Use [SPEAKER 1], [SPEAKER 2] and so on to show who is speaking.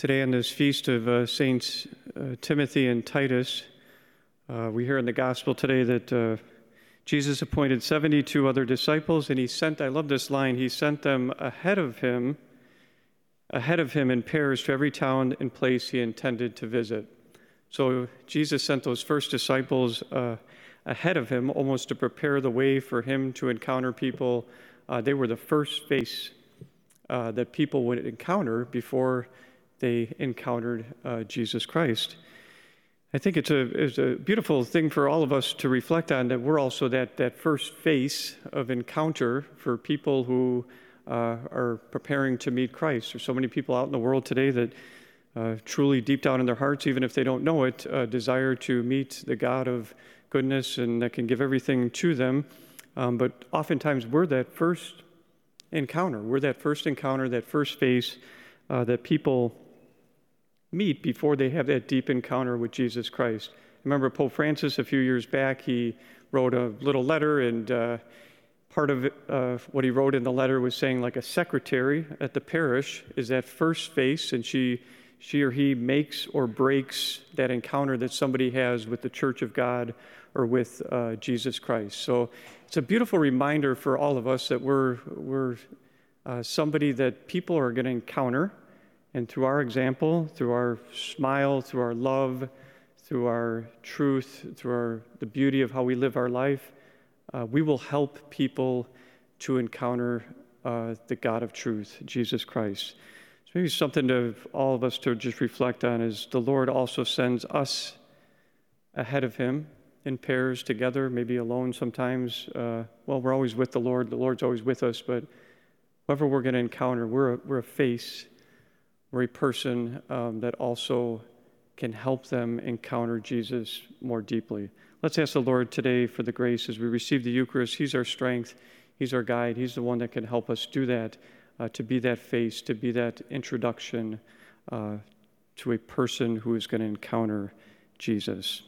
[SPEAKER 1] Today, on this feast of uh, Saints uh, Timothy and Titus, uh, we hear in the gospel today that uh, Jesus appointed 72 other disciples, and he sent, I love this line, he sent them ahead of him, ahead of him in pairs to every town and place he intended to visit. So Jesus sent those first disciples uh, ahead of him, almost to prepare the way for him to encounter people. Uh, they were the first face that people would encounter before they encountered uh, Jesus Christ. I think it's a, it's a beautiful thing for all of us to reflect on that we're also that, that first face of encounter for people who uh, are preparing to meet Christ. There's so many people out in the world today that uh, truly, deep down in their hearts, even if they don't know it, uh, desire to meet the God of goodness and that can give everything to them. Um, but oftentimes, we're that first encounter. We're that first encounter, that first face uh, that people meet before they have that deep encounter with Jesus Christ. remember Pope Francis a few years back, he wrote a little letter, and uh, part of uh, what he wrote in the letter was saying, like a secretary at the parish is that first face, and she, she or he makes or breaks that encounter that somebody has with the Church of God or with uh, Jesus Christ. So it's a beautiful reminder for all of us that we're, we're uh, somebody that people are going to encounter and through our example, through our smile, through our love, through our truth, through our, the beauty of how we live our life, uh, we will help people to encounter uh, the God of truth, Jesus Christ. So maybe something to all of us to just reflect on is the Lord also sends us ahead of Him in pairs together, maybe alone sometimes. Uh, well, we're always with the Lord. The Lord's always with us, but whoever we're going to encounter, we're a, we're a face a person um, that also can help them encounter Jesus more deeply. Let's ask the Lord today for the grace as we receive the Eucharist. He's our strength, He's our guide, He's the one that can help us do that, uh, to be that face, to be that introduction uh, to a person who is going to encounter Jesus.